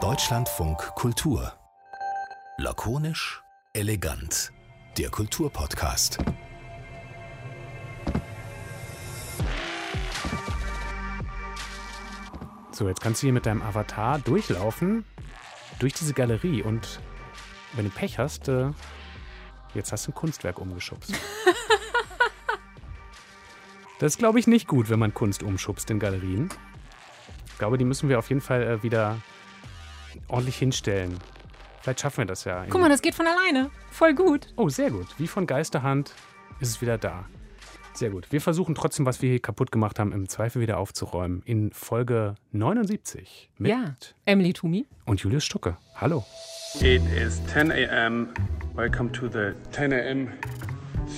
Deutschlandfunk Kultur. Lakonisch, elegant. Der Kulturpodcast. So, jetzt kannst du hier mit deinem Avatar durchlaufen durch diese Galerie und wenn du Pech hast, äh, jetzt hast du ein Kunstwerk umgeschubst. das ist, glaube ich, nicht gut, wenn man Kunst umschubst in Galerien. Ich glaube, die müssen wir auf jeden Fall äh, wieder ordentlich hinstellen. Vielleicht schaffen wir das ja. Guck mal, das geht von alleine. Voll gut. Oh, sehr gut. Wie von Geisterhand ist es wieder da. Sehr gut. Wir versuchen trotzdem, was wir hier kaputt gemacht haben, im Zweifel wieder aufzuräumen. In Folge 79 mit ja, Emily Tumi und Julius Stucke. Hallo. It is 10 a.m. Welcome to the 10 a.m.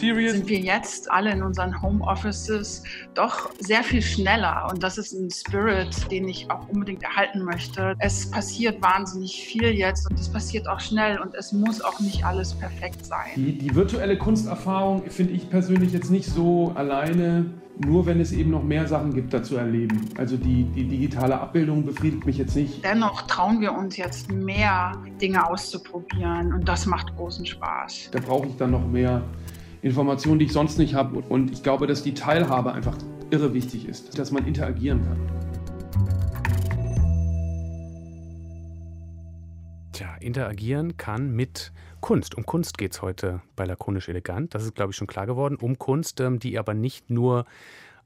Series. Sind wir jetzt alle in unseren Homeoffices doch sehr viel schneller und das ist ein Spirit, den ich auch unbedingt erhalten möchte. Es passiert wahnsinnig viel jetzt und es passiert auch schnell und es muss auch nicht alles perfekt sein. Die, die virtuelle Kunsterfahrung finde ich persönlich jetzt nicht so alleine nur wenn es eben noch mehr Sachen gibt, da zu erleben. Also die, die digitale Abbildung befriedigt mich jetzt nicht. Dennoch trauen wir uns jetzt mehr Dinge auszuprobieren und das macht großen Spaß. Da brauche ich dann noch mehr Informationen, die ich sonst nicht habe. Und ich glaube, dass die Teilhabe einfach irre wichtig ist, dass man interagieren kann. Tja, interagieren kann mit Kunst. Um Kunst geht es heute bei Lakonisch Elegant. Das ist, glaube ich, schon klar geworden. Um Kunst, ähm, die aber nicht nur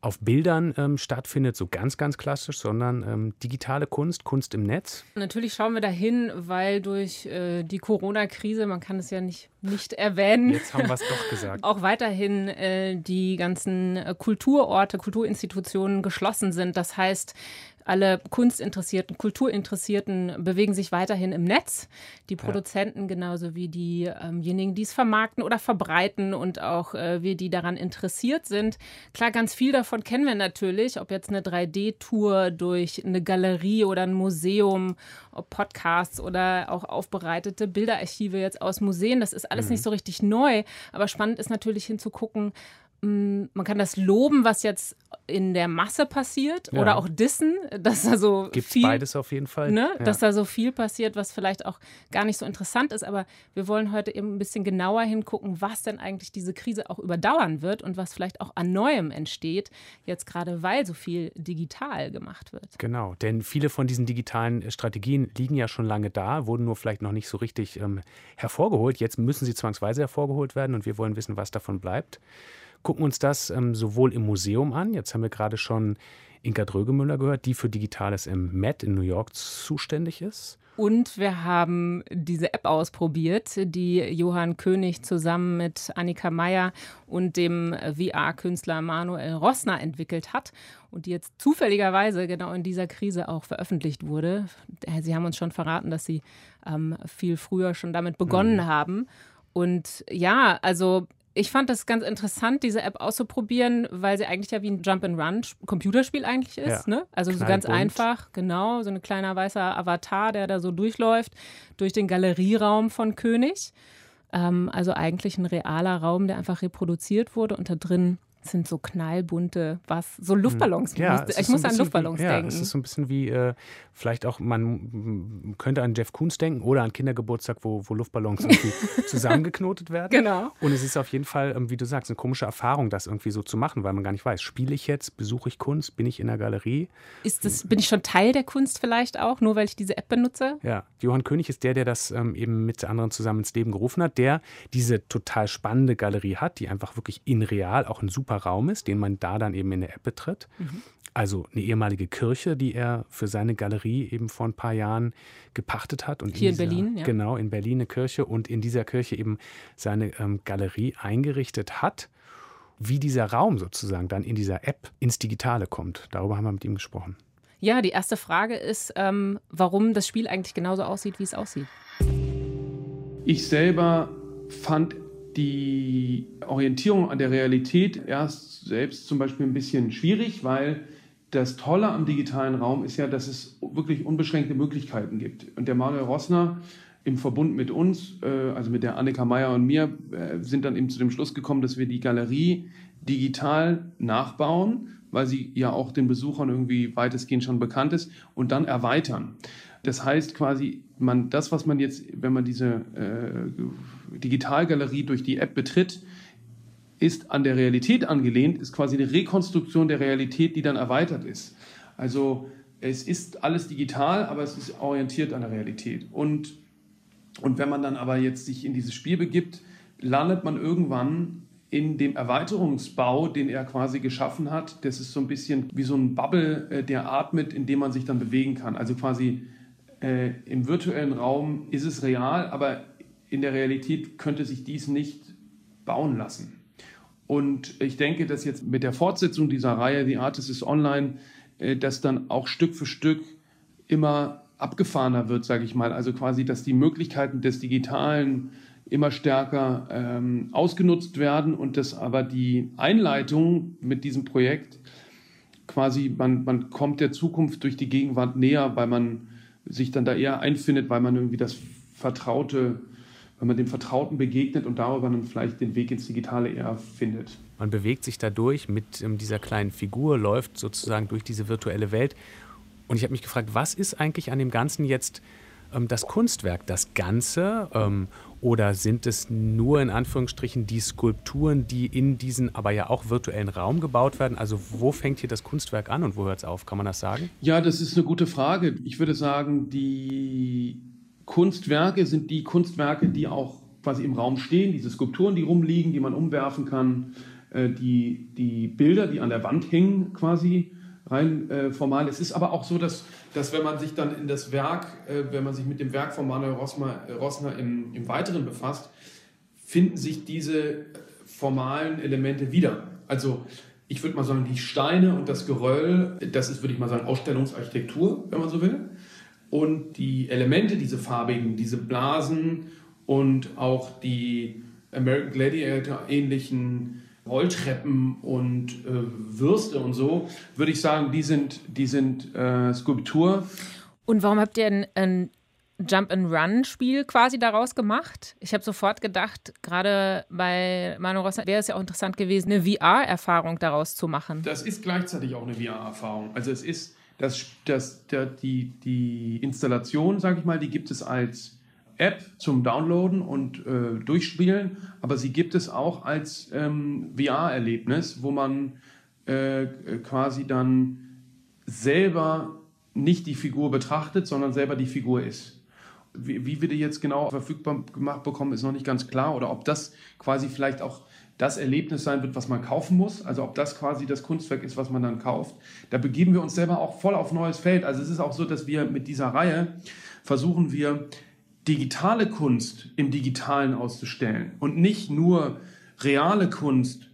auf Bildern ähm, stattfindet, so ganz, ganz klassisch, sondern ähm, digitale Kunst, Kunst im Netz. Natürlich schauen wir dahin, weil durch äh, die Corona-Krise, man kann es ja nicht, nicht erwähnen. Jetzt haben wir es doch gesagt. auch weiterhin äh, die ganzen äh, Kulturorte, Kulturinstitutionen geschlossen sind. Das heißt, alle Kunstinteressierten, Kulturinteressierten bewegen sich weiterhin im Netz. Die Produzenten ja. genauso wie diejenigen, die es vermarkten oder verbreiten und auch äh, wir, die daran interessiert sind. Klar, ganz viel davon kennen wir natürlich, ob jetzt eine 3D-Tour durch eine Galerie oder ein Museum, ob Podcasts oder auch aufbereitete Bilderarchive jetzt aus Museen. Das ist alles mhm. nicht so richtig neu, aber spannend ist natürlich hinzugucken, man kann das loben, was jetzt in der Masse passiert ja. oder auch dissen, dass da so Gibt's viel beides auf jeden Fall, ne, ja. dass da so viel passiert, was vielleicht auch gar nicht so interessant ist. Aber wir wollen heute eben ein bisschen genauer hingucken, was denn eigentlich diese Krise auch überdauern wird und was vielleicht auch an Neuem entsteht, jetzt gerade weil so viel digital gemacht wird. Genau, denn viele von diesen digitalen Strategien liegen ja schon lange da, wurden nur vielleicht noch nicht so richtig ähm, hervorgeholt. Jetzt müssen sie zwangsweise hervorgeholt werden und wir wollen wissen, was davon bleibt gucken uns das ähm, sowohl im Museum an, jetzt haben wir gerade schon Inka Drögemüller gehört, die für Digitales im Met in New York zuständig ist. Und wir haben diese App ausprobiert, die Johann König zusammen mit Annika Meyer und dem VR-Künstler Manuel Rossner entwickelt hat und die jetzt zufälligerweise genau in dieser Krise auch veröffentlicht wurde. Sie haben uns schon verraten, dass sie ähm, viel früher schon damit begonnen mhm. haben. Und ja, also ich fand das ganz interessant, diese App auszuprobieren, weil sie eigentlich ja wie ein Jump-and-Run-Computerspiel eigentlich ist. Ja. Ne? Also so ganz einfach, genau, so ein kleiner weißer Avatar, der da so durchläuft durch den Galerieraum von König. Ähm, also eigentlich ein realer Raum, der einfach reproduziert wurde und da drin sind so knallbunte, was, so hm. Luftballons. Ja, ich muss an Luftballons wie, denken. Ja, es ist so ein bisschen wie, äh, vielleicht auch, man könnte an Jeff Koons denken oder an Kindergeburtstag, wo, wo Luftballons irgendwie zusammengeknotet werden. Genau. Und es ist auf jeden Fall, ähm, wie du sagst, eine komische Erfahrung, das irgendwie so zu machen, weil man gar nicht weiß, spiele ich jetzt, besuche ich Kunst, bin ich in der Galerie? Ist das, bin ich schon Teil der Kunst vielleicht auch, nur weil ich diese App benutze? Ja, Johann König ist der, der das ähm, eben mit anderen zusammen ins Leben gerufen hat, der diese total spannende Galerie hat, die einfach wirklich in real auch ein super super Raum ist, den man da dann eben in der App betritt. Mhm. Also eine ehemalige Kirche, die er für seine Galerie eben vor ein paar Jahren gepachtet hat. Und Hier in, dieser, in Berlin, ja. Genau, in Berlin eine Kirche und in dieser Kirche eben seine ähm, Galerie eingerichtet hat. Wie dieser Raum sozusagen dann in dieser App ins Digitale kommt, darüber haben wir mit ihm gesprochen. Ja, die erste Frage ist, ähm, warum das Spiel eigentlich genauso aussieht, wie es aussieht. Ich selber fand die Orientierung an der Realität erst selbst zum Beispiel ein bisschen schwierig, weil das Tolle am digitalen Raum ist ja, dass es wirklich unbeschränkte Möglichkeiten gibt. Und der Manuel Rossner im Verbund mit uns, äh, also mit der Annika Meyer und mir, äh, sind dann eben zu dem Schluss gekommen, dass wir die Galerie digital nachbauen, weil sie ja auch den Besuchern irgendwie weitestgehend schon bekannt ist, und dann erweitern. Das heißt quasi, man, das, was man jetzt, wenn man diese äh, Digitalgalerie durch die App betritt, ist an der Realität angelehnt, ist quasi eine Rekonstruktion der Realität, die dann erweitert ist. Also es ist alles digital, aber es ist orientiert an der Realität. Und, und wenn man dann aber jetzt sich in dieses Spiel begibt, landet man irgendwann in dem Erweiterungsbau, den er quasi geschaffen hat. Das ist so ein bisschen wie so ein Bubble, äh, der atmet, in dem man sich dann bewegen kann. Also quasi äh, im virtuellen Raum ist es real, aber in der Realität könnte sich dies nicht bauen lassen. Und ich denke, dass jetzt mit der Fortsetzung dieser Reihe, The Artist is Online, äh, das dann auch Stück für Stück immer abgefahrener wird, sage ich mal. Also quasi, dass die Möglichkeiten des Digitalen immer stärker ähm, ausgenutzt werden und dass aber die Einleitung mit diesem Projekt quasi, man, man kommt der Zukunft durch die Gegenwart näher, weil man sich dann da eher einfindet, weil man irgendwie das Vertraute wenn man dem Vertrauten begegnet und darüber dann vielleicht den Weg ins Digitale eher findet. Man bewegt sich dadurch mit ähm, dieser kleinen Figur, läuft sozusagen durch diese virtuelle Welt. Und ich habe mich gefragt, was ist eigentlich an dem Ganzen jetzt ähm, das Kunstwerk, das Ganze? Ähm, oder sind es nur in Anführungsstrichen die Skulpturen, die in diesen, aber ja auch virtuellen Raum gebaut werden? Also wo fängt hier das Kunstwerk an und wo hört es auf? Kann man das sagen? Ja, das ist eine gute Frage. Ich würde sagen, die Kunstwerke sind die Kunstwerke, die auch quasi im Raum stehen, diese Skulpturen, die rumliegen, die man umwerfen kann, äh, die, die Bilder, die an der Wand hängen, quasi rein äh, formal. Es ist aber auch so, dass, dass wenn man sich dann in das Werk, äh, wenn man sich mit dem Werk von Manuel Rossner, äh, Rossner im, im Weiteren befasst, finden sich diese formalen Elemente wieder. Also ich würde mal sagen, die Steine und das Geröll, das ist, würde ich mal sagen, Ausstellungsarchitektur, wenn man so will und die Elemente, diese farbigen, diese Blasen und auch die American Gladiator ähnlichen Rolltreppen und äh, Würste und so, würde ich sagen, die sind, die sind äh, Skulptur. Und warum habt ihr ein, ein Jump-and-Run-Spiel quasi daraus gemacht? Ich habe sofort gedacht, gerade bei Manu Rossa wäre es ja auch interessant gewesen, eine VR-Erfahrung daraus zu machen. Das ist gleichzeitig auch eine VR-Erfahrung. Also es ist das, das, der, die, die Installation, sage ich mal, die gibt es als App zum Downloaden und äh, Durchspielen, aber sie gibt es auch als ähm, VR-Erlebnis, wo man äh, quasi dann selber nicht die Figur betrachtet, sondern selber die Figur ist. Wie, wie wir die jetzt genau verfügbar gemacht bekommen, ist noch nicht ganz klar. Oder ob das quasi vielleicht auch das Erlebnis sein wird, was man kaufen muss. Also ob das quasi das Kunstwerk ist, was man dann kauft. Da begeben wir uns selber auch voll auf neues Feld. Also es ist auch so, dass wir mit dieser Reihe versuchen wir digitale Kunst im digitalen auszustellen und nicht nur reale Kunst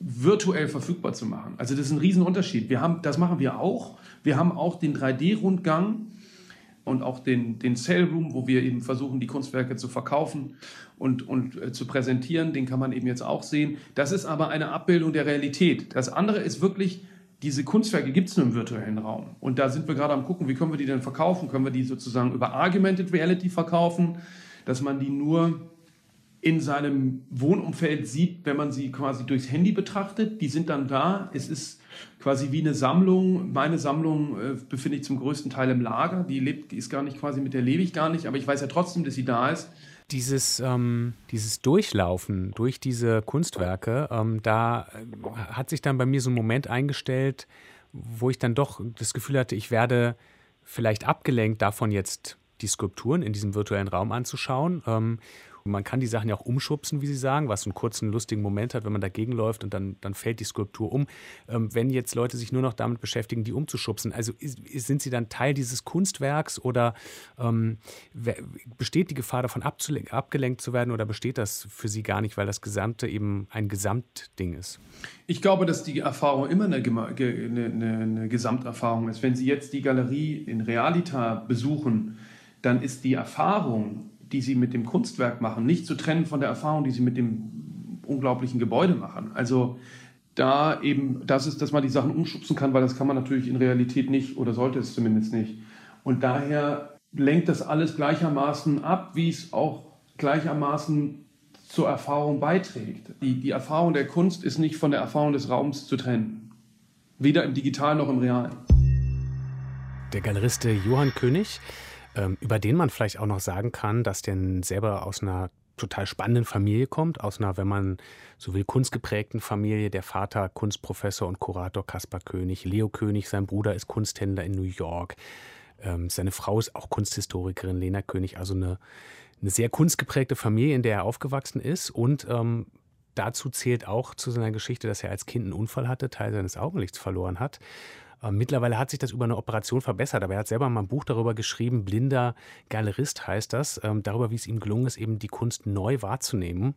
virtuell verfügbar zu machen. Also das ist ein Riesenunterschied. Wir haben, das machen wir auch. Wir haben auch den 3D-Rundgang und auch den, den Sale Room, wo wir eben versuchen, die Kunstwerke zu verkaufen und, und äh, zu präsentieren. Den kann man eben jetzt auch sehen. Das ist aber eine Abbildung der Realität. Das andere ist wirklich, diese Kunstwerke gibt es nur im virtuellen Raum. Und da sind wir gerade am gucken, wie können wir die denn verkaufen? Können wir die sozusagen über Argumented Reality verkaufen, dass man die nur in seinem Wohnumfeld sieht, wenn man sie quasi durchs Handy betrachtet. Die sind dann da. Es ist quasi wie eine Sammlung. Meine Sammlung äh, befinde ich zum größten Teil im Lager. Die lebt, ist gar nicht quasi, mit der lebe ich gar nicht, aber ich weiß ja trotzdem, dass sie da ist. Dieses, ähm, dieses Durchlaufen durch diese Kunstwerke, ähm, da äh, hat sich dann bei mir so ein Moment eingestellt, wo ich dann doch das Gefühl hatte, ich werde vielleicht abgelenkt davon, jetzt die Skulpturen in diesem virtuellen Raum anzuschauen. Ähm, man kann die Sachen ja auch umschubsen, wie Sie sagen, was einen kurzen, lustigen Moment hat, wenn man dagegen läuft und dann, dann fällt die Skulptur um. Ähm, wenn jetzt Leute sich nur noch damit beschäftigen, die umzuschubsen, also ist, sind sie dann Teil dieses Kunstwerks oder ähm, besteht die Gefahr davon abgelenkt zu werden oder besteht das für Sie gar nicht, weil das Gesamte eben ein Gesamtding ist? Ich glaube, dass die Erfahrung immer eine, eine, eine Gesamterfahrung ist. Wenn Sie jetzt die Galerie in Realita besuchen, dann ist die Erfahrung die sie mit dem Kunstwerk machen, nicht zu trennen von der Erfahrung, die sie mit dem unglaublichen Gebäude machen. Also da eben, das ist, dass man die Sachen umschubsen kann, weil das kann man natürlich in Realität nicht oder sollte es zumindest nicht. Und daher lenkt das alles gleichermaßen ab, wie es auch gleichermaßen zur Erfahrung beiträgt. Die, die Erfahrung der Kunst ist nicht von der Erfahrung des Raums zu trennen. Weder im Digitalen noch im Realen. Der Galerist Johann König, über den man vielleicht auch noch sagen kann, dass der selber aus einer total spannenden Familie kommt, aus einer, wenn man so will, kunstgeprägten Familie. Der Vater Kunstprofessor und Kurator Kaspar König, Leo König, sein Bruder ist Kunsthändler in New York. Ähm, seine Frau ist auch Kunsthistorikerin, Lena König, also eine, eine sehr kunstgeprägte Familie, in der er aufgewachsen ist. Und ähm, dazu zählt auch zu seiner Geschichte, dass er als Kind einen Unfall hatte, Teil seines Augenlichts verloren hat ähm, mittlerweile hat sich das über eine Operation verbessert, aber er hat selber mal ein Buch darüber geschrieben, Blinder Galerist heißt das, ähm, darüber, wie es ihm gelungen ist, eben die Kunst neu wahrzunehmen.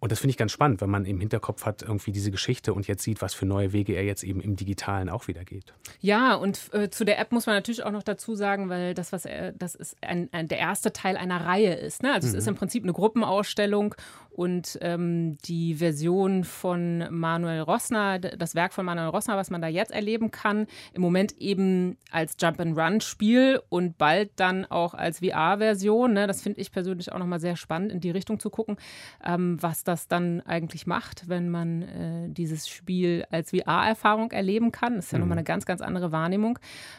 Und das finde ich ganz spannend, wenn man im Hinterkopf hat, irgendwie diese Geschichte und jetzt sieht, was für neue Wege er jetzt eben im Digitalen auch wieder geht. Ja, und äh, zu der App muss man natürlich auch noch dazu sagen, weil das, was er, das ist ein, ein, der erste Teil einer Reihe ist. Ne? Also mhm. es ist im Prinzip eine Gruppenausstellung und ähm, die Version von Manuel Rossner, das Werk von Manuel Rossner, was man da jetzt erleben kann, im Moment eben als Jump-and-Run-Spiel und bald dann auch als VR-Version. Ne? Das finde ich persönlich auch nochmal sehr spannend, in die Richtung zu gucken, ähm, was das dann eigentlich macht, wenn man äh, dieses Spiel als VR-Erfahrung erleben kann. Das ist ja mhm. nochmal eine ganz, ganz andere Wahrnehmung.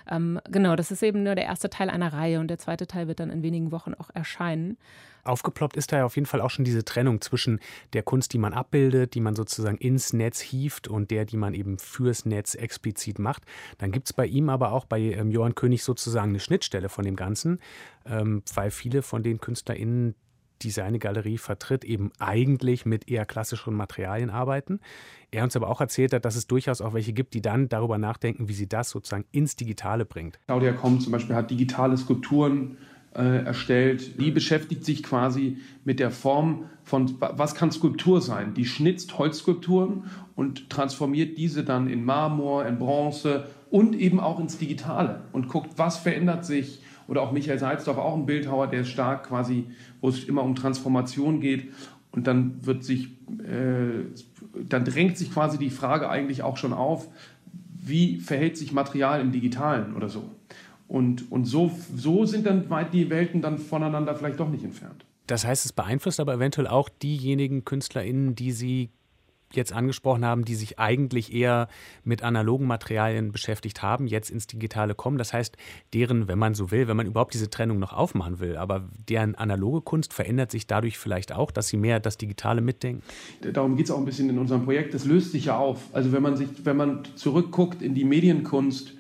Ähm, genau, das ist eben nur der erste Teil einer Reihe und der zweite Teil wird dann in wenigen Wochen auch erscheinen. Aufgeploppt ist da ja auf jeden Fall auch schon diese Trennung zwischen der Kunst, die man abbildet, die man sozusagen ins Netz hieft und der, die man eben fürs Netz explizit macht. Dann gibt es bei ihm aber auch bei ähm, Johann König sozusagen eine Schnittstelle von dem Ganzen, ähm, weil viele von den KünstlerInnen, die seine Galerie vertritt, eben eigentlich mit eher klassischeren Materialien arbeiten. Er uns aber auch erzählt hat, dass es durchaus auch welche gibt, die dann darüber nachdenken, wie sie das sozusagen ins Digitale bringt. Claudia Komm zum Beispiel hat digitale Skulpturen äh, erstellt. Die beschäftigt sich quasi mit der Form von, was kann Skulptur sein? Die schnitzt Holzskulpturen und transformiert diese dann in Marmor, in Bronze und eben auch ins Digitale und guckt, was verändert sich. Oder auch Michael Salzdorf, auch ein Bildhauer, der stark quasi, wo es immer um Transformation geht. Und dann wird sich, äh, dann drängt sich quasi die Frage eigentlich auch schon auf, wie verhält sich Material im Digitalen oder so. Und, und so, so sind dann die Welten dann voneinander vielleicht doch nicht entfernt. Das heißt, es beeinflusst aber eventuell auch diejenigen KünstlerInnen, die Sie jetzt angesprochen haben, die sich eigentlich eher mit analogen Materialien beschäftigt haben, jetzt ins Digitale kommen. Das heißt, deren, wenn man so will, wenn man überhaupt diese Trennung noch aufmachen will, aber deren analoge Kunst verändert sich dadurch vielleicht auch, dass sie mehr das Digitale mitdenken. Darum geht es auch ein bisschen in unserem Projekt. Das löst sich ja auf. Also wenn man sich, wenn man zurückguckt in die Medienkunst,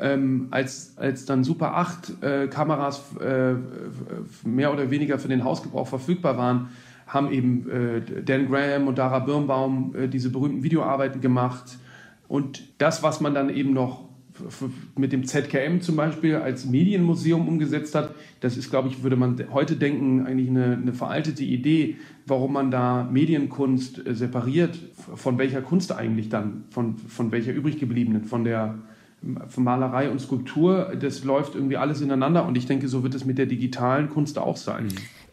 ähm, als, als dann Super 8 äh, Kameras äh, mehr oder weniger für den Hausgebrauch verfügbar waren, haben eben äh, Dan Graham und Dara Birnbaum äh, diese berühmten Videoarbeiten gemacht. Und das, was man dann eben noch mit dem ZKM zum Beispiel als Medienmuseum umgesetzt hat, das ist, glaube ich, würde man heute denken, eigentlich eine, eine veraltete Idee, warum man da Medienkunst äh, separiert, von welcher Kunst eigentlich dann, von, von welcher übrig gebliebenen, von der von Malerei und Skulptur, das läuft irgendwie alles ineinander und ich denke, so wird es mit der digitalen Kunst auch sein.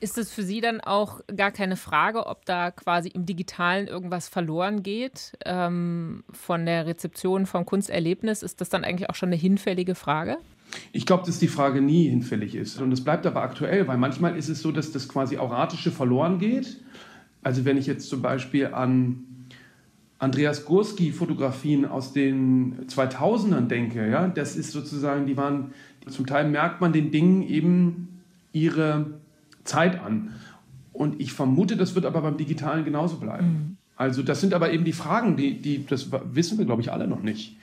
Ist es für Sie dann auch gar keine Frage, ob da quasi im Digitalen irgendwas verloren geht ähm, von der Rezeption vom Kunsterlebnis? Ist das dann eigentlich auch schon eine hinfällige Frage? Ich glaube, dass die Frage nie hinfällig ist. Und es bleibt aber aktuell, weil manchmal ist es so, dass das quasi Auratische verloren geht. Also wenn ich jetzt zum Beispiel an Andreas Gurski-Fotografien aus den 2000ern denke, ja, das ist sozusagen, die waren, zum Teil merkt man den Dingen eben ihre Zeit an. Und ich vermute, das wird aber beim Digitalen genauso bleiben. Mhm. Also das sind aber eben die Fragen, die, die das wissen wir, glaube ich, alle noch nicht.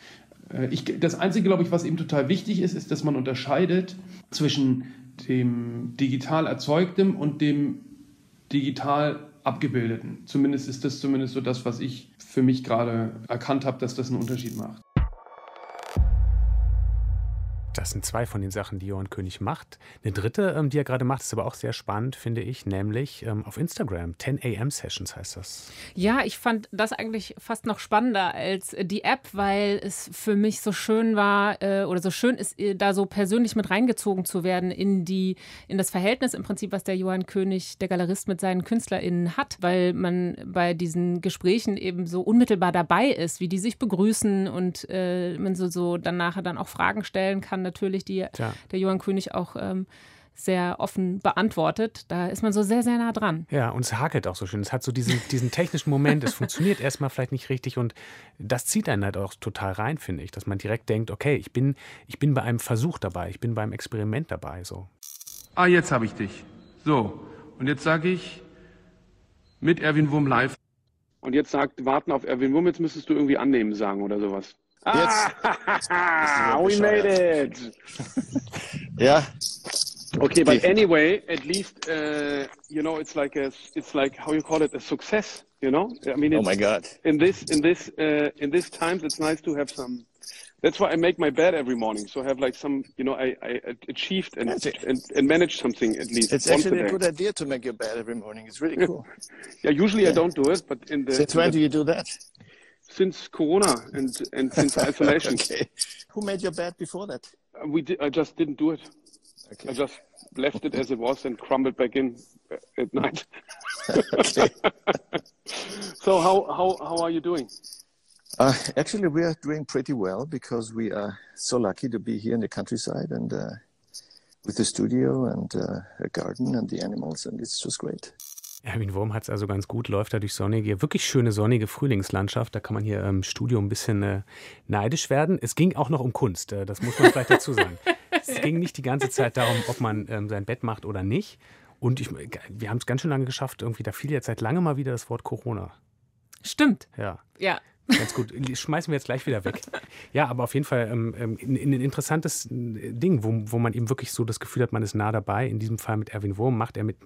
Äh, ich, das Einzige, glaube ich, was eben total wichtig ist, ist, dass man unterscheidet zwischen dem digital erzeugtem und dem digital abgebildeten. Zumindest ist das zumindest so das, was ich für mich gerade erkannt habe, dass das einen Unterschied macht. Das sind zwei von den Sachen, die Johann König macht. Eine dritte, ähm, die er gerade macht, ist aber auch sehr spannend, finde ich, nämlich ähm, auf Instagram. 10 AM Sessions heißt das. Ja, ich fand das eigentlich fast noch spannender als die App, weil es für mich so schön war äh, oder so schön ist, äh, da so persönlich mit reingezogen zu werden in die, in das Verhältnis im Prinzip, was der Johann König, der Galerist, mit seinen KünstlerInnen hat, weil man bei diesen Gesprächen eben so unmittelbar dabei ist, wie die sich begrüßen und äh, man so, so nachher dann auch Fragen stellen kann dann natürlich, die Tja. der Johann König auch ähm, sehr offen beantwortet. Da ist man so sehr, sehr nah dran. Ja, und es hakelt auch so schön. Es hat so diesen, diesen technischen Moment, es funktioniert erstmal vielleicht nicht richtig und das zieht einen halt auch total rein, finde ich, dass man direkt denkt, okay, ich bin, ich bin bei einem Versuch dabei, ich bin beim Experiment dabei. So. Ah, jetzt habe ich dich. So, und jetzt sage ich mit Erwin Wurm live. Und jetzt sagt, warten auf Erwin Wurm, jetzt müsstest du irgendwie annehmen sagen oder sowas. Jetzt. Ah, we made it. yeah. Okay, but anyway, at least uh, you know it's like a it's like how you call it a success. You know, I mean, oh my God! In this in this uh, in this times, it's nice to have some. That's why I make my bed every morning. So I have like some, you know, I, I achieved and, and, and managed something at least. It's actually a, a, good idea to make your bed every morning. It's really cool. yeah, usually yeah. I don't do it, but in the. Since when the, do you do that? Since Corona and and since isolation. okay. Who made your bed before that? Uh, we did, I just didn't do it. Okay. I just left it as it was and crumbled back in at night. so how, how, how are you doing? Uh, actually, we are doing pretty well because we are so lucky to be here in the countryside and uh, with the studio and uh, a garden and the animals, and it's just great. Erwin Wurm hat es also ganz gut, läuft da durch sonnige, wirklich schöne sonnige Frühlingslandschaft. Da kann man hier im Studio ein bisschen äh, neidisch werden. Es ging auch noch um Kunst, äh, das muss man vielleicht dazu sagen. es ging nicht die ganze Zeit darum, ob man ähm, sein Bett macht oder nicht. Und ich, wir haben es ganz schön lange geschafft, irgendwie, da fiel jetzt seit langem mal wieder das Wort Corona. Stimmt. Ja. Ja. Ganz gut. Schmeißen wir jetzt gleich wieder weg. Ja, aber auf jeden Fall ähm, ein, ähm, ein interessantes äh, Ding, wo, wo man eben wirklich so das Gefühl hat, man ist nah dabei. In diesem Fall mit Erwin Wurm macht er mit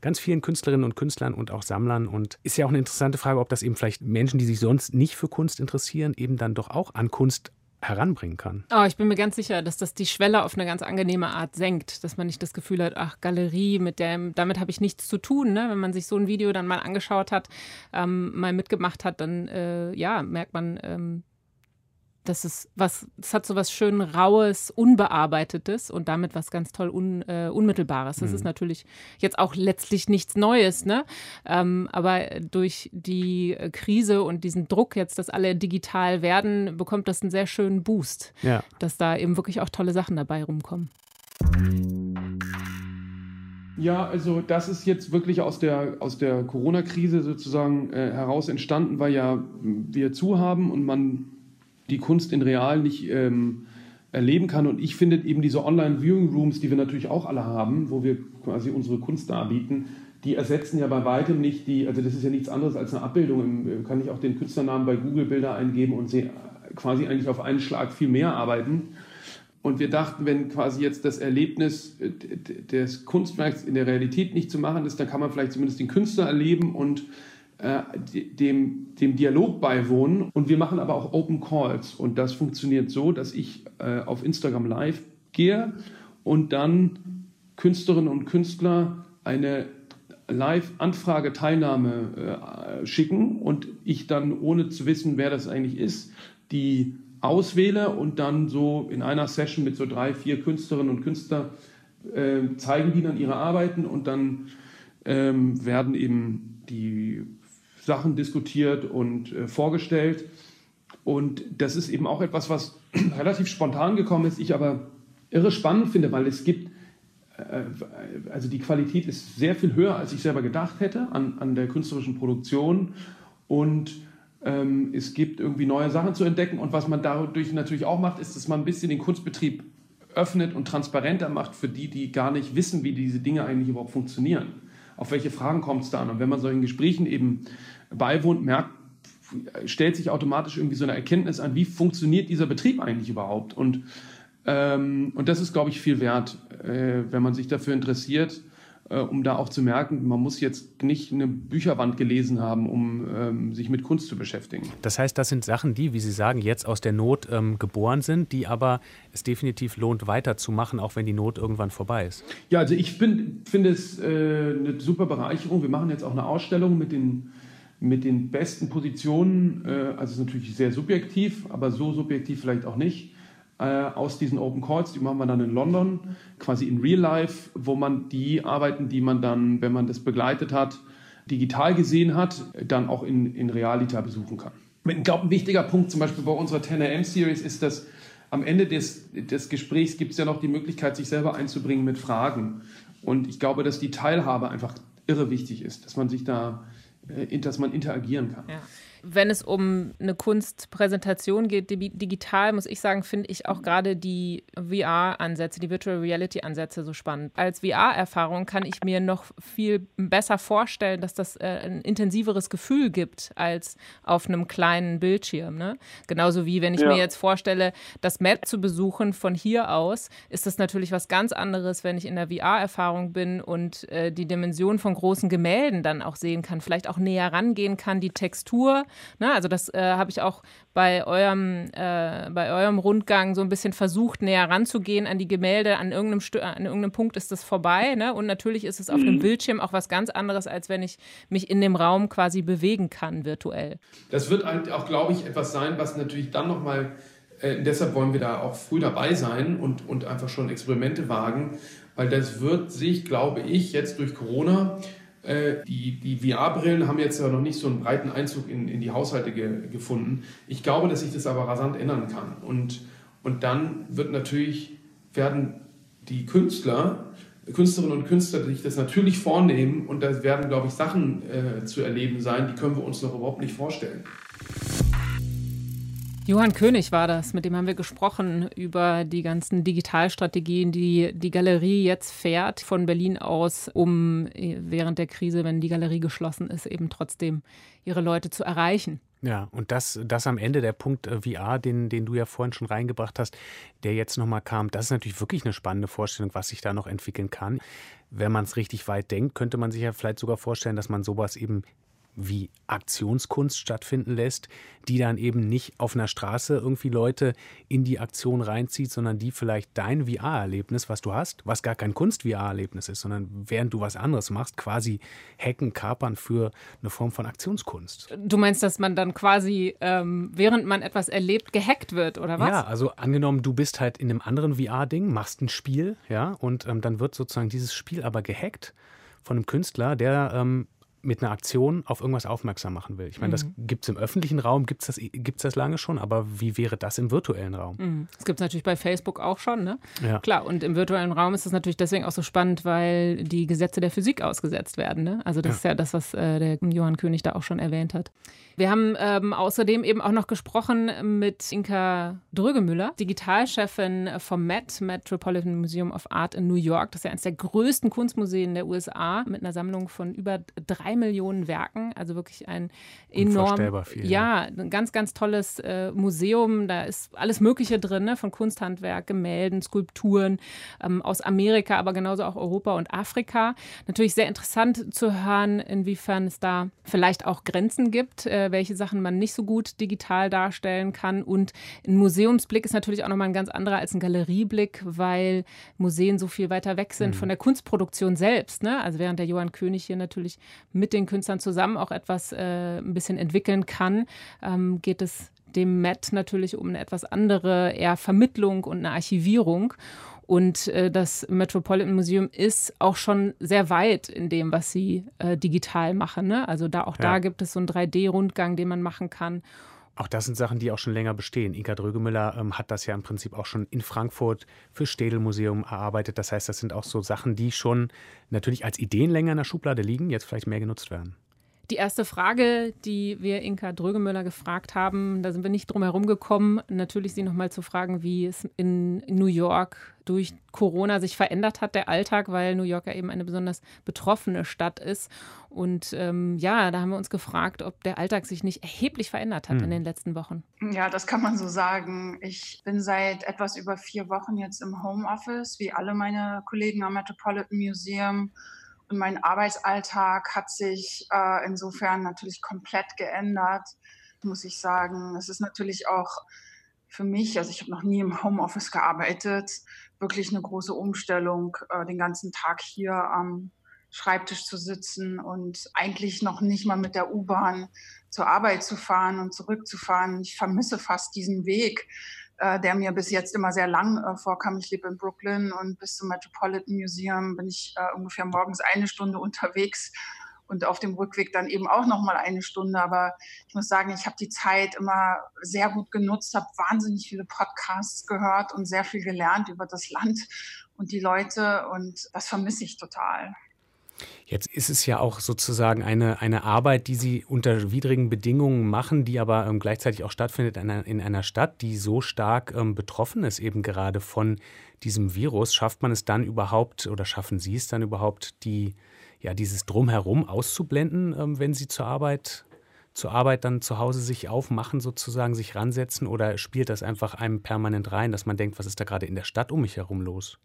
ganz vielen Künstlerinnen und Künstlern und auch Sammlern. Und ist ja auch eine interessante Frage, ob das eben vielleicht Menschen, die sich sonst nicht für Kunst interessieren, eben dann doch auch an Kunst heranbringen kann. Oh, ich bin mir ganz sicher, dass das die Schwelle auf eine ganz angenehme Art senkt, dass man nicht das Gefühl hat, ach, Galerie, mit dem, damit habe ich nichts zu tun. Ne? Wenn man sich so ein Video dann mal angeschaut hat, ähm, mal mitgemacht hat, dann äh, ja, merkt man, ähm, das ist was, es hat so was schön raues, unbearbeitetes und damit was ganz toll un, äh, unmittelbares. Das mhm. ist natürlich jetzt auch letztlich nichts Neues, ne? Ähm, aber durch die Krise und diesen Druck jetzt, dass alle digital werden, bekommt das einen sehr schönen Boost, ja. dass da eben wirklich auch tolle Sachen dabei rumkommen. Ja, also das ist jetzt wirklich aus der, aus der Corona-Krise sozusagen äh, heraus entstanden, weil ja wir zu haben und man die Kunst in real nicht ähm, erleben kann. Und ich finde eben diese Online-Viewing-Rooms, die wir natürlich auch alle haben, wo wir quasi unsere Kunst darbieten, die ersetzen ja bei weitem nicht die, also das ist ja nichts anderes als eine Abbildung. Kann ich auch den Künstlernamen bei Google Bilder eingeben und sehe quasi eigentlich auf einen Schlag viel mehr arbeiten. Und wir dachten, wenn quasi jetzt das Erlebnis äh, des Kunstwerks in der Realität nicht zu machen ist, dann kann man vielleicht zumindest den Künstler erleben und äh, dem, dem Dialog beiwohnen. Und wir machen aber auch Open Calls. Und das funktioniert so, dass ich äh, auf Instagram Live gehe und dann Künstlerinnen und Künstler eine Live-Anfrage, Teilnahme äh, schicken und ich dann, ohne zu wissen, wer das eigentlich ist, die auswähle und dann so in einer Session mit so drei, vier Künstlerinnen und Künstlern äh, zeigen die dann ihre Arbeiten und dann ähm, werden eben die Sachen diskutiert und äh, vorgestellt. Und das ist eben auch etwas, was relativ spontan gekommen ist, ich aber irre spannend finde, weil es gibt, äh, also die Qualität ist sehr viel höher, als ich selber gedacht hätte an, an der künstlerischen Produktion. Und ähm, es gibt irgendwie neue Sachen zu entdecken. Und was man dadurch natürlich auch macht, ist, dass man ein bisschen den Kunstbetrieb öffnet und transparenter macht für die, die gar nicht wissen, wie diese Dinge eigentlich überhaupt funktionieren. Auf welche Fragen kommt es da an? Und wenn man solchen Gesprächen eben beiwohnt, merkt, stellt sich automatisch irgendwie so eine Erkenntnis an, wie funktioniert dieser Betrieb eigentlich überhaupt. Und, ähm, und das ist, glaube ich, viel wert, äh, wenn man sich dafür interessiert, äh, um da auch zu merken, man muss jetzt nicht eine Bücherwand gelesen haben, um ähm, sich mit Kunst zu beschäftigen. Das heißt, das sind Sachen, die, wie Sie sagen, jetzt aus der Not ähm, geboren sind, die aber es definitiv lohnt, weiterzumachen, auch wenn die Not irgendwann vorbei ist. Ja, also ich finde es äh, eine super Bereicherung. Wir machen jetzt auch eine Ausstellung mit den mit den besten Positionen, äh, also ist natürlich sehr subjektiv, aber so subjektiv vielleicht auch nicht, aus diesen Open Calls, die machen wir dann in London, quasi in Real Life, wo man die Arbeiten, die man dann, wenn man das begleitet hat, digital gesehen hat, dann auch in, in Realita besuchen kann. Ich glaube, ein wichtiger Punkt zum Beispiel bei unserer 10am Series ist, dass am Ende des, des Gesprächs gibt es ja noch die Möglichkeit, sich selber einzubringen mit Fragen. Und ich glaube, dass die Teilhabe einfach irre wichtig ist, dass man sich da, äh, dass man interagieren kann. Ja wenn es um eine Kunstpräsentation geht, digital, muss ich sagen, finde ich auch gerade die VR-Ansätze, die Virtual Reality-Ansätze so spannend. Als VR-Erfahrung kann ich mir noch viel besser vorstellen, dass das äh, ein intensiveres Gefühl gibt als auf einem kleinen Bildschirm. Ne? Genauso wie wenn ich ja. mir jetzt vorstelle, das Map zu besuchen von hier aus, ist das natürlich was ganz anderes, wenn ich in der VR-Erfahrung bin und äh, die Dimension von großen Gemälden dann auch sehen kann, vielleicht auch näher rangehen kann, die Textur Ne? Also das äh, habe ich auch bei eurem, äh, bei eurem Rundgang so ein bisschen versucht, näher ranzugehen an die Gemälde. An irgendeinem, St an irgendeinem Punkt ist das vorbei. Ne? Und natürlich ist es auf mhm. dem Bildschirm auch was ganz anderes, als wenn ich mich in dem Raum quasi bewegen kann, virtuell. Das wird auch, glaube ich, etwas sein, was natürlich dann nochmal, äh, deshalb wollen wir da auch früh dabei sein und, und einfach schon Experimente wagen, weil das wird sich, glaube ich, jetzt durch Corona die, die VR-Brillen haben jetzt ja noch nicht so einen breiten Einzug in, in die Haushalte ge, gefunden. Ich glaube, dass sich das aber rasant ändern kann. Und, und dann wird natürlich, werden die Künstler, Künstlerinnen und Künstler sich das natürlich vornehmen und da werden, glaube ich, Sachen äh, zu erleben sein, die können wir uns noch überhaupt nicht vorstellen. Johann König war das, mit dem haben wir gesprochen über die ganzen Digitalstrategien, die die Galerie jetzt fährt von Berlin aus, um äh, während der Krise, wenn die Galerie geschlossen ist, eben trotzdem ihre Leute zu erreichen. Ja, und das, das am Ende der Punkt äh, VR, den, den du ja vorhin schon reingebracht hast, der jetzt nochmal kam, das ist natürlich wirklich eine spannende Vorstellung, was sich da noch entwickeln kann. Wenn man es richtig weit denkt, könnte man sich ja vielleicht sogar vorstellen, dass man sowas eben wie Aktionskunst stattfinden lässt, die dann eben nicht auf einer Straße irgendwie Leute in die Aktion reinzieht, sondern die vielleicht dein VR-Erlebnis, was du hast, was gar kein Kunst-VR-Erlebnis ist, sondern während du was anderes machst, quasi hacken, kapern für eine Form von Aktionskunst. Du meinst, dass man dann quasi, ähm, während man etwas erlebt, gehackt wird, oder was? Ja, also angenommen, du bist halt in einem anderen VR-Ding, machst ein Spiel, ja, und ähm, dann wird sozusagen dieses Spiel aber gehackt von einem Künstler, der ähm, mit einer Aktion auf irgendwas aufmerksam machen will. Ich meine, das mhm. gibt es im öffentlichen Raum, gibt es das, gibt's das lange schon, aber wie wäre das im virtuellen Raum? Mhm. Das gibt es natürlich bei Facebook auch schon, ne? Ja. Klar, und im virtuellen Raum ist es natürlich deswegen auch so spannend, weil die Gesetze der Physik ausgesetzt werden. Ne? Also das ja. ist ja das, was äh, der Johann König da auch schon erwähnt hat. Wir haben ähm, außerdem eben auch noch gesprochen mit Inka Drögemüller, Digitalchefin vom MET, Metropolitan Museum of Art in New York. Das ist ja eines der größten Kunstmuseen der USA mit einer Sammlung von über drei Millionen Werken. Also wirklich ein enorm, viel, ja, ein ganz, ganz tolles äh, Museum. Da ist alles Mögliche drin, ne? von Kunsthandwerk, Gemälden, Skulpturen ähm, aus Amerika, aber genauso auch Europa und Afrika. Natürlich sehr interessant zu hören, inwiefern es da vielleicht auch Grenzen gibt. Äh, welche Sachen man nicht so gut digital darstellen kann. Und ein Museumsblick ist natürlich auch nochmal ein ganz anderer als ein Galerieblick, weil Museen so viel weiter weg sind mhm. von der Kunstproduktion selbst. Ne? Also während der Johann König hier natürlich mit den Künstlern zusammen auch etwas äh, ein bisschen entwickeln kann, ähm, geht es dem Met natürlich um eine etwas andere eher Vermittlung und eine Archivierung. Und äh, das Metropolitan Museum ist auch schon sehr weit in dem, was sie äh, digital machen. Ne? Also da auch ja. da gibt es so einen 3D-Rundgang, den man machen kann. Auch das sind Sachen, die auch schon länger bestehen. Inka Drögemüller ähm, hat das ja im Prinzip auch schon in Frankfurt für Städel Museum erarbeitet. Das heißt, das sind auch so Sachen, die schon natürlich als Ideen länger in der Schublade liegen, jetzt vielleicht mehr genutzt werden. Die erste Frage, die wir Inka Drögemüller gefragt haben, da sind wir nicht drum herum gekommen, natürlich sie nochmal zu fragen, wie es in New York durch Corona sich verändert hat, der Alltag, weil New York ja eben eine besonders betroffene Stadt ist. Und ähm, ja, da haben wir uns gefragt, ob der Alltag sich nicht erheblich verändert hat hm. in den letzten Wochen. Ja, das kann man so sagen. Ich bin seit etwas über vier Wochen jetzt im Homeoffice, wie alle meine Kollegen am Metropolitan Museum mein Arbeitsalltag hat sich äh, insofern natürlich komplett geändert, muss ich sagen. Es ist natürlich auch für mich, also ich habe noch nie im Homeoffice gearbeitet, wirklich eine große Umstellung, äh, den ganzen Tag hier am Schreibtisch zu sitzen und eigentlich noch nicht mal mit der U-Bahn zur Arbeit zu fahren und zurückzufahren. Ich vermisse fast diesen Weg äh, der mir bis jetzt immer sehr lang äh, vorkam. Ich lebe in Brooklyn und bis zum Metropolitan Museum bin ich äh, ungefähr morgens eine Stunde unterwegs und auf dem Rückweg dann eben auch noch mal eine Stunde. Aber ich muss sagen, ich habe die Zeit immer sehr gut genutzt, habe wahnsinnig viele Podcasts gehört und sehr viel gelernt über das Land und die Leute und das vermisse ich total. Jetzt ist es ja auch sozusagen eine, eine Arbeit, die Sie unter widrigen Bedingungen machen, die aber ähm, gleichzeitig auch stattfindet in einer, in einer Stadt, die so stark ähm, betroffen ist, eben gerade von diesem Virus. Schafft man es dann überhaupt oder schaffen Sie es dann überhaupt, die, ja, dieses Drumherum auszublenden, ähm, wenn Sie zur Arbeit, zur Arbeit dann zu Hause sich aufmachen, sozusagen, sich ransetzen? Oder spielt das einfach einem permanent rein, dass man denkt, was ist da gerade in der Stadt um mich herum los?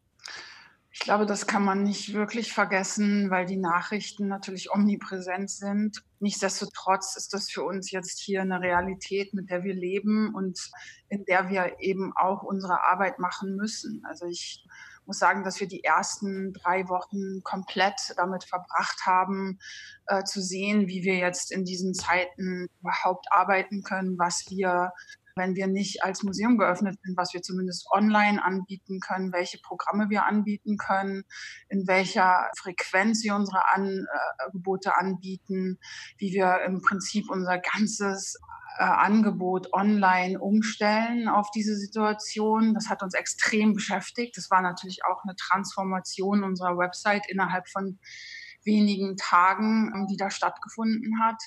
Ich glaube, das kann man nicht wirklich vergessen, weil die Nachrichten natürlich omnipräsent sind. Nichtsdestotrotz ist das für uns jetzt hier eine Realität, mit der wir leben und in der wir eben auch unsere Arbeit machen müssen. Also ich muss sagen, dass wir die ersten drei Wochen komplett damit verbracht haben, äh, zu sehen, wie wir jetzt in diesen Zeiten überhaupt arbeiten können, was wir wenn wir nicht als Museum geöffnet sind, was wir zumindest online anbieten können, welche Programme wir anbieten können, in welcher Frequenz wir unsere Angebote anbieten, wie wir im Prinzip unser ganzes äh, Angebot online umstellen auf diese Situation. Das hat uns extrem beschäftigt. Das war natürlich auch eine Transformation unserer Website innerhalb von wenigen Tagen, die da stattgefunden hat.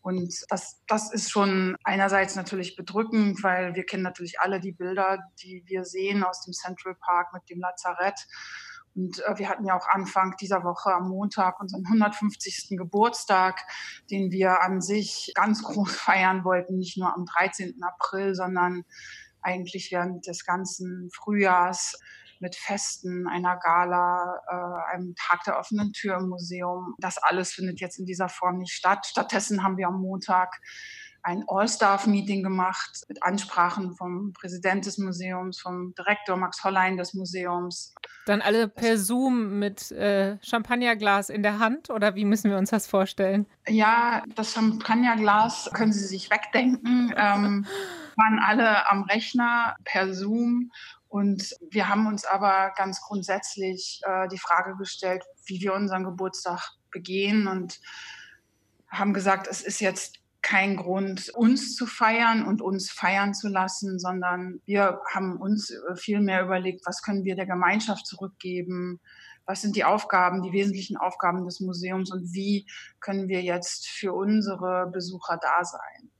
Und das, das ist schon einerseits natürlich bedrückend, weil wir kennen natürlich alle die Bilder, die wir sehen aus dem Central Park mit dem Lazarett. Und äh, wir hatten ja auch Anfang dieser Woche am Montag unseren 150. Geburtstag, den wir an sich ganz groß feiern wollten, nicht nur am 13. April, sondern eigentlich während des ganzen Frühjahrs mit Festen, einer Gala, äh, einem Tag der offenen Tür im Museum. Das alles findet jetzt in dieser Form nicht statt. Stattdessen haben wir am Montag ein All-Staff-Meeting gemacht mit Ansprachen vom Präsident des Museums, vom Direktor Max Hollein des Museums. Dann alle per Zoom mit äh, Champagnerglas in der Hand oder wie müssen wir uns das vorstellen? Ja, das Champagnerglas können Sie sich wegdenken. Ähm, waren alle am Rechner per Zoom und wir haben uns aber ganz grundsätzlich äh, die Frage gestellt, wie wir unseren Geburtstag begehen und haben gesagt, es ist jetzt kein Grund, uns zu feiern und uns feiern zu lassen, sondern wir haben uns äh, viel mehr überlegt, was können wir der Gemeinschaft zurückgeben, was sind die Aufgaben, die wesentlichen Aufgaben des Museums und wie können wir jetzt für unsere Besucher da sein.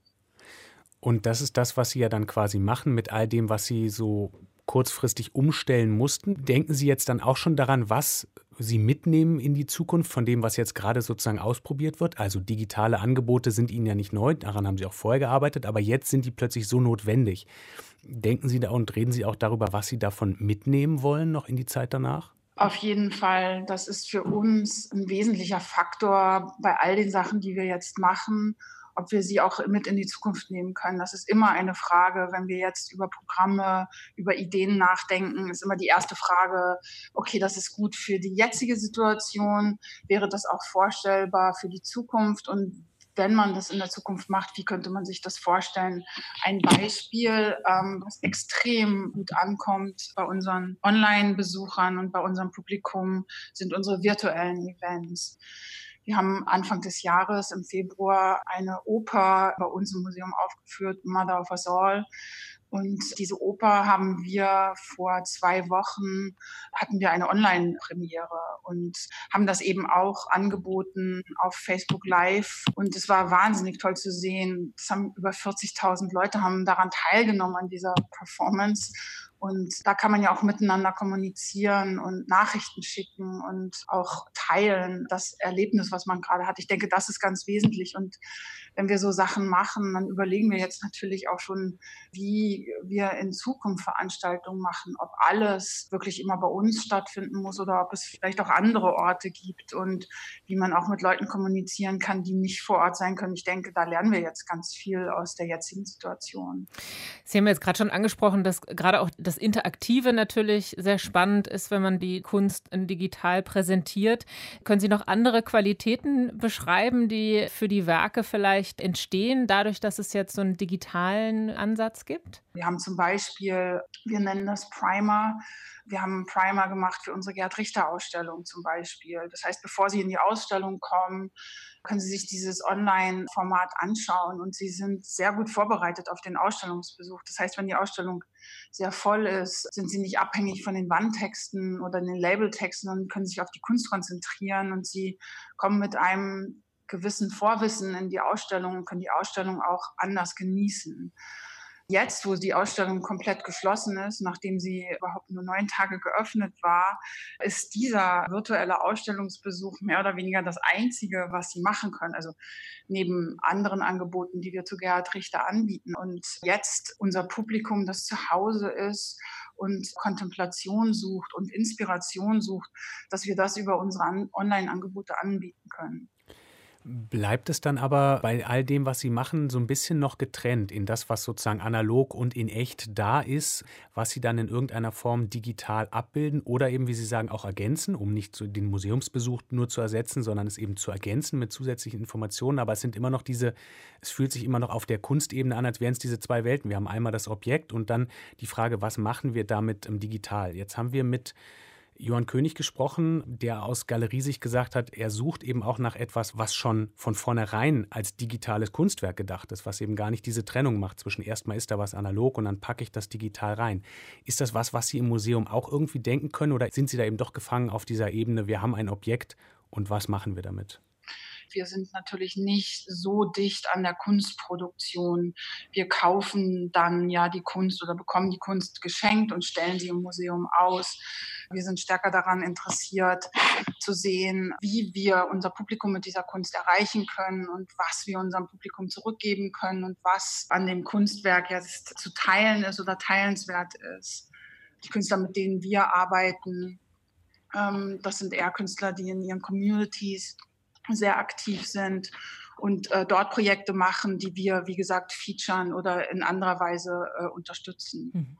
Und das ist das, was Sie ja dann quasi machen mit all dem, was Sie so kurzfristig umstellen mussten. Denken Sie jetzt dann auch schon daran, was Sie mitnehmen in die Zukunft von dem, was jetzt gerade sozusagen ausprobiert wird? Also digitale Angebote sind Ihnen ja nicht neu, daran haben Sie auch vorher gearbeitet, aber jetzt sind die plötzlich so notwendig. Denken Sie da und reden Sie auch darüber, was Sie davon mitnehmen wollen noch in die Zeit danach? Auf jeden Fall, das ist für uns ein wesentlicher Faktor bei all den Sachen, die wir jetzt machen ob wir sie auch mit in die Zukunft nehmen können. Das ist immer eine Frage, wenn wir jetzt über Programme, über Ideen nachdenken, ist immer die erste Frage, okay, das ist gut für die jetzige Situation, wäre das auch vorstellbar für die Zukunft und wenn man das in der Zukunft macht, wie könnte man sich das vorstellen? Ein Beispiel, ähm, was extrem gut ankommt bei unseren Online-Besuchern und bei unserem Publikum, sind unsere virtuellen Events. Wir haben Anfang des Jahres im Februar eine Oper bei uns im Museum aufgeführt, Mother of Us All. Und diese Oper haben wir vor zwei Wochen, hatten wir eine Online-Premiere und haben das eben auch angeboten auf Facebook Live. Und es war wahnsinnig toll zu sehen. Es haben über 40.000 Leute haben daran teilgenommen an dieser Performance. Und da kann man ja auch miteinander kommunizieren und Nachrichten schicken und auch teilen, das Erlebnis, was man gerade hat. Ich denke, das ist ganz wesentlich. Und wenn wir so Sachen machen, dann überlegen wir jetzt natürlich auch schon, wie wir in Zukunft Veranstaltungen machen, ob alles wirklich immer bei uns stattfinden muss oder ob es vielleicht auch andere Orte gibt und wie man auch mit Leuten kommunizieren kann, die nicht vor Ort sein können. Ich denke, da lernen wir jetzt ganz viel aus der jetzigen Situation. Sie haben jetzt gerade schon angesprochen, dass gerade auch das das Interaktive natürlich sehr spannend ist, wenn man die Kunst digital präsentiert. Können Sie noch andere Qualitäten beschreiben, die für die Werke vielleicht entstehen, dadurch, dass es jetzt so einen digitalen Ansatz gibt? Wir haben zum Beispiel, wir nennen das Primer. Wir haben einen Primer gemacht für unsere Gerd Richter Ausstellung zum Beispiel. Das heißt, bevor Sie in die Ausstellung kommen, können Sie sich dieses Online-Format anschauen und Sie sind sehr gut vorbereitet auf den Ausstellungsbesuch. Das heißt, wenn die Ausstellung sehr voll ist, sind Sie nicht abhängig von den Wandtexten oder den Labeltexten und können sich auf die Kunst konzentrieren und Sie kommen mit einem gewissen Vorwissen in die Ausstellung und können die Ausstellung auch anders genießen. Jetzt, wo die Ausstellung komplett geschlossen ist, nachdem sie überhaupt nur neun Tage geöffnet war, ist dieser virtuelle Ausstellungsbesuch mehr oder weniger das Einzige, was sie machen können. Also neben anderen Angeboten, die wir zu Gerhard Richter anbieten. Und jetzt unser Publikum, das zu Hause ist und Kontemplation sucht und Inspiration sucht, dass wir das über unsere Online-Angebote anbieten können. Bleibt es dann aber bei all dem, was Sie machen, so ein bisschen noch getrennt in das, was sozusagen analog und in echt da ist, was Sie dann in irgendeiner Form digital abbilden oder eben, wie Sie sagen, auch ergänzen, um nicht den Museumsbesuch nur zu ersetzen, sondern es eben zu ergänzen mit zusätzlichen Informationen. Aber es sind immer noch diese, es fühlt sich immer noch auf der Kunstebene an, als wären es diese zwei Welten. Wir haben einmal das Objekt und dann die Frage, was machen wir damit digital? Jetzt haben wir mit Johann König gesprochen, der aus Galeriesicht gesagt hat, er sucht eben auch nach etwas, was schon von vornherein als digitales Kunstwerk gedacht ist, was eben gar nicht diese Trennung macht zwischen erstmal ist da was analog und dann packe ich das digital rein. Ist das was, was Sie im Museum auch irgendwie denken können oder sind Sie da eben doch gefangen auf dieser Ebene, wir haben ein Objekt und was machen wir damit? Wir sind natürlich nicht so dicht an der Kunstproduktion. Wir kaufen dann ja die Kunst oder bekommen die Kunst geschenkt und stellen sie im Museum aus. Wir sind stärker daran interessiert zu sehen, wie wir unser Publikum mit dieser Kunst erreichen können und was wir unserem Publikum zurückgeben können und was an dem Kunstwerk jetzt zu teilen ist oder teilenswert ist. Die Künstler, mit denen wir arbeiten, ähm, das sind eher Künstler, die in ihren Communities sehr aktiv sind und äh, dort Projekte machen, die wir, wie gesagt, featuren oder in anderer Weise äh, unterstützen. Mhm.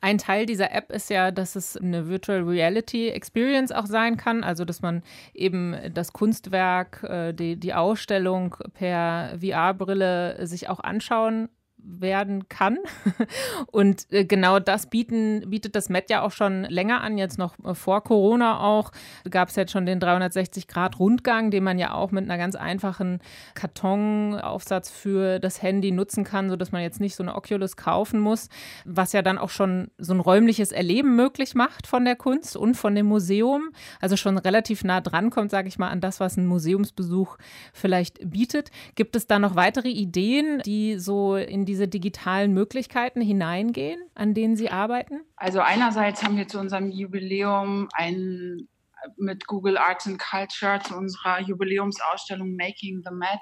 Ein Teil dieser App ist ja, dass es eine Virtual Reality Experience auch sein kann, also dass man eben das Kunstwerk, äh, die, die Ausstellung per VR-Brille sich auch anschauen werden kann. Und äh, genau das bieten, bietet das Met ja auch schon länger an, jetzt noch äh, vor Corona auch. Gab es jetzt schon den 360-Grad-Rundgang, den man ja auch mit einer ganz einfachen Kartonaufsatz für das Handy nutzen kann, sodass man jetzt nicht so eine Oculus kaufen muss, was ja dann auch schon so ein räumliches Erleben möglich macht von der Kunst und von dem Museum. Also schon relativ nah dran kommt, sage ich mal, an das, was ein Museumsbesuch vielleicht bietet. Gibt es da noch weitere Ideen, die so in diese digitalen Möglichkeiten hineingehen, an denen Sie arbeiten? Also einerseits haben wir zu unserem Jubiläum ein mit Google Arts and Culture zu unserer Jubiläumsausstellung Making the Met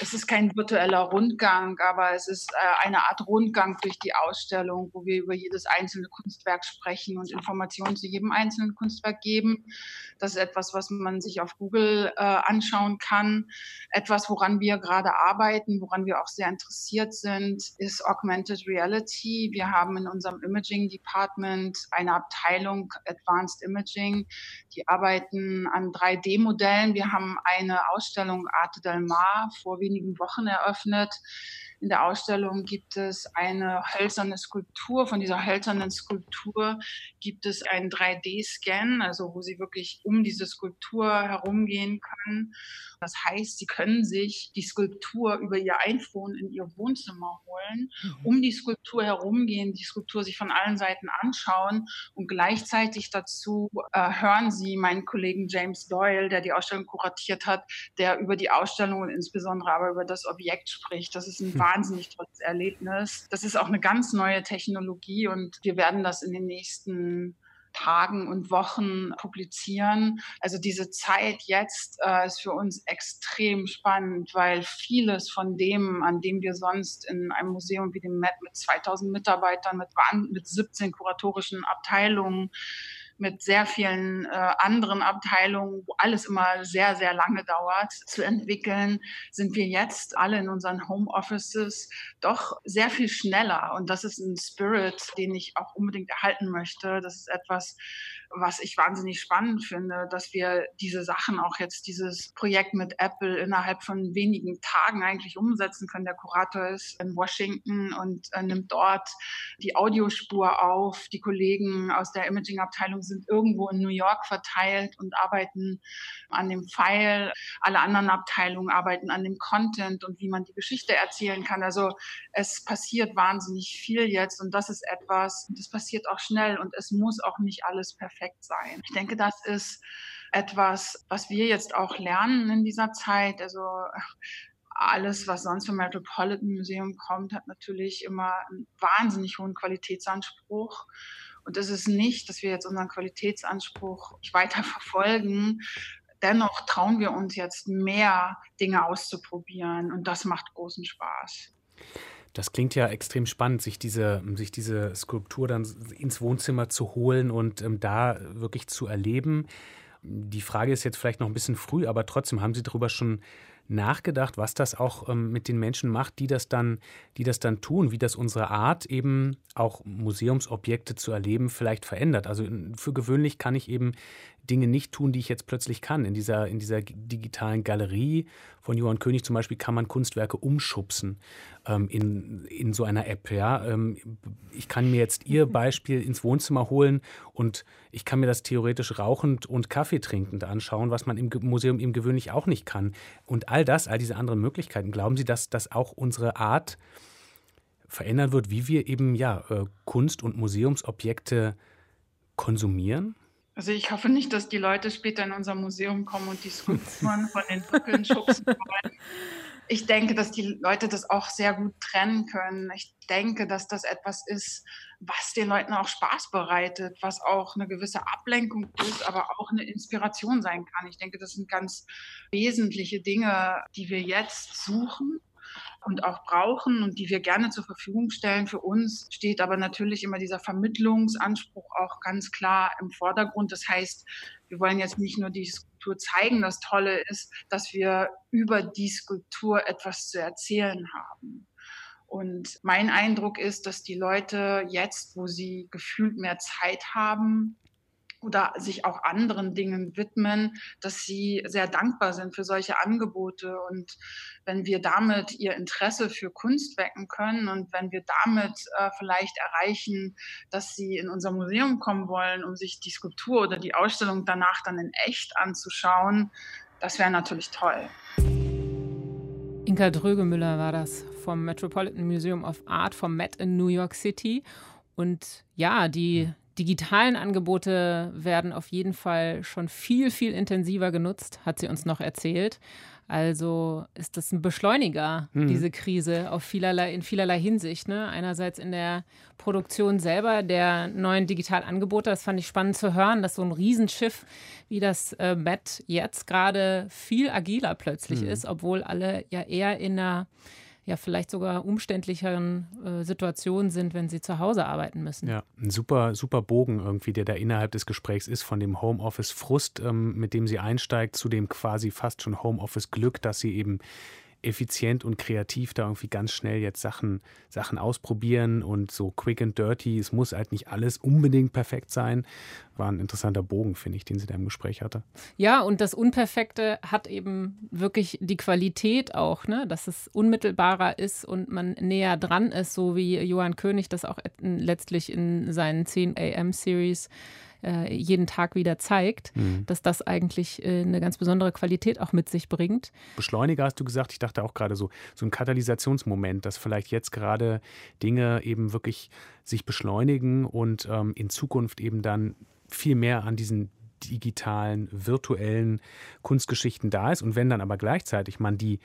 es ist kein virtueller Rundgang, aber es ist äh, eine Art Rundgang durch die Ausstellung, wo wir über jedes einzelne Kunstwerk sprechen und Informationen zu jedem einzelnen Kunstwerk geben. Das ist etwas, was man sich auf Google äh, anschauen kann. Etwas, woran wir gerade arbeiten, woran wir auch sehr interessiert sind, ist Augmented Reality. Wir haben in unserem Imaging Department eine Abteilung Advanced Imaging, die arbeiten an 3D-Modellen. Wir haben eine Ausstellung Arte del Mar vor wenigen Wochen eröffnet. In der Ausstellung gibt es eine hölzerne Skulptur. Von dieser hölzernen Skulptur gibt es einen 3D-Scan, also wo Sie wirklich um diese Skulptur herumgehen können. Das heißt, Sie können sich die Skulptur über Ihr iPhone in Ihr Wohnzimmer holen, mhm. um die Skulptur herumgehen, die Skulptur sich von allen Seiten anschauen und gleichzeitig dazu äh, hören Sie meinen Kollegen James Doyle, der die Ausstellung kuratiert hat, der über die Ausstellung und insbesondere aber über das Objekt spricht. Das ist ein. wahnsinnig tolles Erlebnis. Das ist auch eine ganz neue Technologie und wir werden das in den nächsten Tagen und Wochen publizieren. Also diese Zeit jetzt äh, ist für uns extrem spannend, weil vieles von dem, an dem wir sonst in einem Museum wie dem MET mit 2000 Mitarbeitern, mit, mit 17 kuratorischen Abteilungen, mit sehr vielen äh, anderen Abteilungen, wo alles immer sehr, sehr lange dauert zu entwickeln, sind wir jetzt alle in unseren Homeoffices doch sehr viel schneller. Und das ist ein Spirit, den ich auch unbedingt erhalten möchte. Das ist etwas, was ich wahnsinnig spannend finde, dass wir diese Sachen auch jetzt, dieses Projekt mit Apple innerhalb von wenigen Tagen eigentlich umsetzen können. Der Kurator ist in Washington und äh, nimmt dort die Audiospur auf. Die Kollegen aus der Imaging-Abteilung sind irgendwo in New York verteilt und arbeiten an dem File. Alle anderen Abteilungen arbeiten an dem Content und wie man die Geschichte erzählen kann. Also es passiert wahnsinnig viel jetzt und das ist etwas, das passiert auch schnell und es muss auch nicht alles perfekt perfekt sein. Ich denke, das ist etwas, was wir jetzt auch lernen in dieser Zeit. Also alles, was sonst vom Metropolitan Museum kommt, hat natürlich immer einen wahnsinnig hohen Qualitätsanspruch. Und das ist nicht, dass wir jetzt unseren Qualitätsanspruch weiter verfolgen. Dennoch trauen wir uns jetzt mehr Dinge auszuprobieren und das macht großen Spaß. Das klingt ja extrem spannend, sich diese, sich diese Skulptur dann ins Wohnzimmer zu holen und ähm, da wirklich zu erleben. Die Frage ist jetzt vielleicht noch ein bisschen früh, aber trotzdem haben Sie darüber schon nachgedacht, was das auch ähm, mit den Menschen macht, die das dann, die das dann tun, wie das unsere Art eben auch Museumsobjekte zu erleben vielleicht verändert. Also für gewöhnlich kann ich eben Dinge nicht tun, die ich jetzt plötzlich kann. In dieser, in dieser digitalen Galerie von Johann König zum Beispiel kann man Kunstwerke umschubsen ähm, in, in so einer App. Ja? Ähm, ich kann mir jetzt Ihr Beispiel ins Wohnzimmer holen und ich kann mir das theoretisch rauchend und Kaffee trinkend anschauen, was man im Museum eben gewöhnlich auch nicht kann. Und all das, all diese anderen Möglichkeiten, glauben Sie, dass, dass auch unsere Art verändern wird, wie wir eben ja äh, Kunst- und Museumsobjekte konsumieren? Also ich hoffe nicht, dass die Leute später in unser Museum kommen und die Skulpturen von den Brücken schubsen wollen. Ich denke, dass die Leute das auch sehr gut trennen können. Ich denke, dass das etwas ist, was den Leuten auch Spaß bereitet, was auch eine gewisse Ablenkung ist, aber auch eine Inspiration sein kann. Ich denke, das sind ganz wesentliche Dinge, die wir jetzt suchen und auch brauchen und die wir gerne zur Verfügung stellen. Für uns steht aber natürlich immer dieser Vermittlungsanspruch auch ganz klar im Vordergrund. Das heißt, wir wollen jetzt nicht nur die Skulptur zeigen. Das Tolle ist, dass wir über die Skulptur etwas zu erzählen haben. Und mein Eindruck ist, dass die Leute jetzt, wo sie gefühlt mehr Zeit haben, oder sich auch anderen Dingen widmen, dass sie sehr dankbar sind für solche Angebote. Und wenn wir damit ihr Interesse für Kunst wecken können und wenn wir damit äh, vielleicht erreichen, dass sie in unser Museum kommen wollen, um sich die Skulptur oder die Ausstellung danach dann in echt anzuschauen, das wäre natürlich toll. Inka Drögemüller war das vom Metropolitan Museum of Art, vom Met in New York City. Und ja, die digitalen Angebote werden auf jeden Fall schon viel, viel intensiver genutzt, hat sie uns noch erzählt. Also ist das ein Beschleuniger, mhm. diese Krise, auf vielerlei, in vielerlei Hinsicht. Ne? Einerseits in der Produktion selber der neuen Digitalangebote, das fand ich spannend zu hören, dass so ein Riesenschiff wie das äh, Met jetzt gerade viel agiler plötzlich mhm. ist, obwohl alle ja eher in einer ja vielleicht sogar umständlicheren äh, Situationen sind, wenn sie zu Hause arbeiten müssen. Ja, ein super, super Bogen irgendwie, der da innerhalb des Gesprächs ist, von dem Homeoffice-Frust, ähm, mit dem sie einsteigt, zu dem quasi fast schon Homeoffice-Glück, dass sie eben effizient und kreativ da irgendwie ganz schnell jetzt Sachen, Sachen ausprobieren und so quick and dirty. Es muss halt nicht alles unbedingt perfekt sein. War ein interessanter Bogen, finde ich, den sie da im Gespräch hatte. Ja, und das Unperfekte hat eben wirklich die Qualität auch, ne? dass es unmittelbarer ist und man näher dran ist, so wie Johann König das auch letztlich in seinen 10 AM-Series äh, jeden Tag wieder zeigt, mhm. dass das eigentlich äh, eine ganz besondere Qualität auch mit sich bringt. Beschleuniger hast du gesagt, ich dachte auch gerade so, so ein Katalysationsmoment, dass vielleicht jetzt gerade Dinge eben wirklich sich beschleunigen und ähm, in Zukunft eben dann viel mehr an diesen digitalen, virtuellen Kunstgeschichten da ist. Und wenn dann aber gleichzeitig man die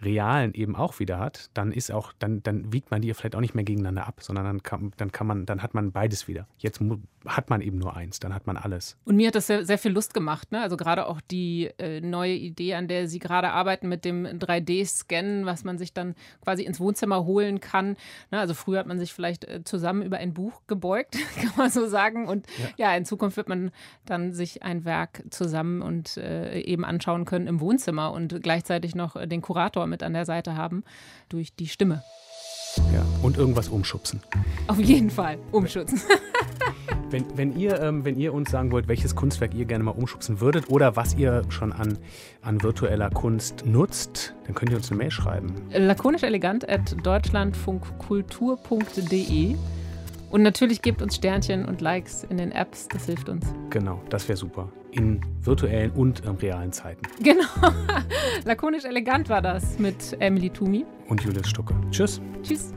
realen eben auch wieder hat, dann ist auch, dann, dann wiegt man die vielleicht auch nicht mehr gegeneinander ab, sondern dann kann, dann kann man, dann hat man beides wieder. Jetzt hat man eben nur eins, dann hat man alles. Und mir hat das sehr, sehr viel Lust gemacht. Ne? Also gerade auch die äh, neue Idee, an der Sie gerade arbeiten mit dem 3D-Scannen, was man sich dann quasi ins Wohnzimmer holen kann. Ne? Also früher hat man sich vielleicht äh, zusammen über ein Buch gebeugt, kann man so sagen. Und ja. ja. in Zukunft wird man dann sich ein Werk zusammen und äh, eben anschauen können im Wohnzimmer und gleichzeitig noch den Kurator mit an der Seite haben durch die Stimme. Ja, und irgendwas umschubsen. Auf jeden Fall, umschubsen. Wenn, wenn, ihr, ähm, wenn ihr uns sagen wollt, welches Kunstwerk ihr gerne mal umschubsen würdet oder was ihr schon an, an virtueller Kunst nutzt, dann könnt ihr uns eine Mail schreiben. Lakonisch elegant at deutschlandfunkkultur.de und natürlich gebt uns Sternchen und Likes in den Apps, das hilft uns. Genau, das wäre super. In virtuellen und ähm, realen Zeiten. Genau. Lakonisch elegant war das mit Emily Tumi. Und Julius Stucke. Tschüss. Tschüss.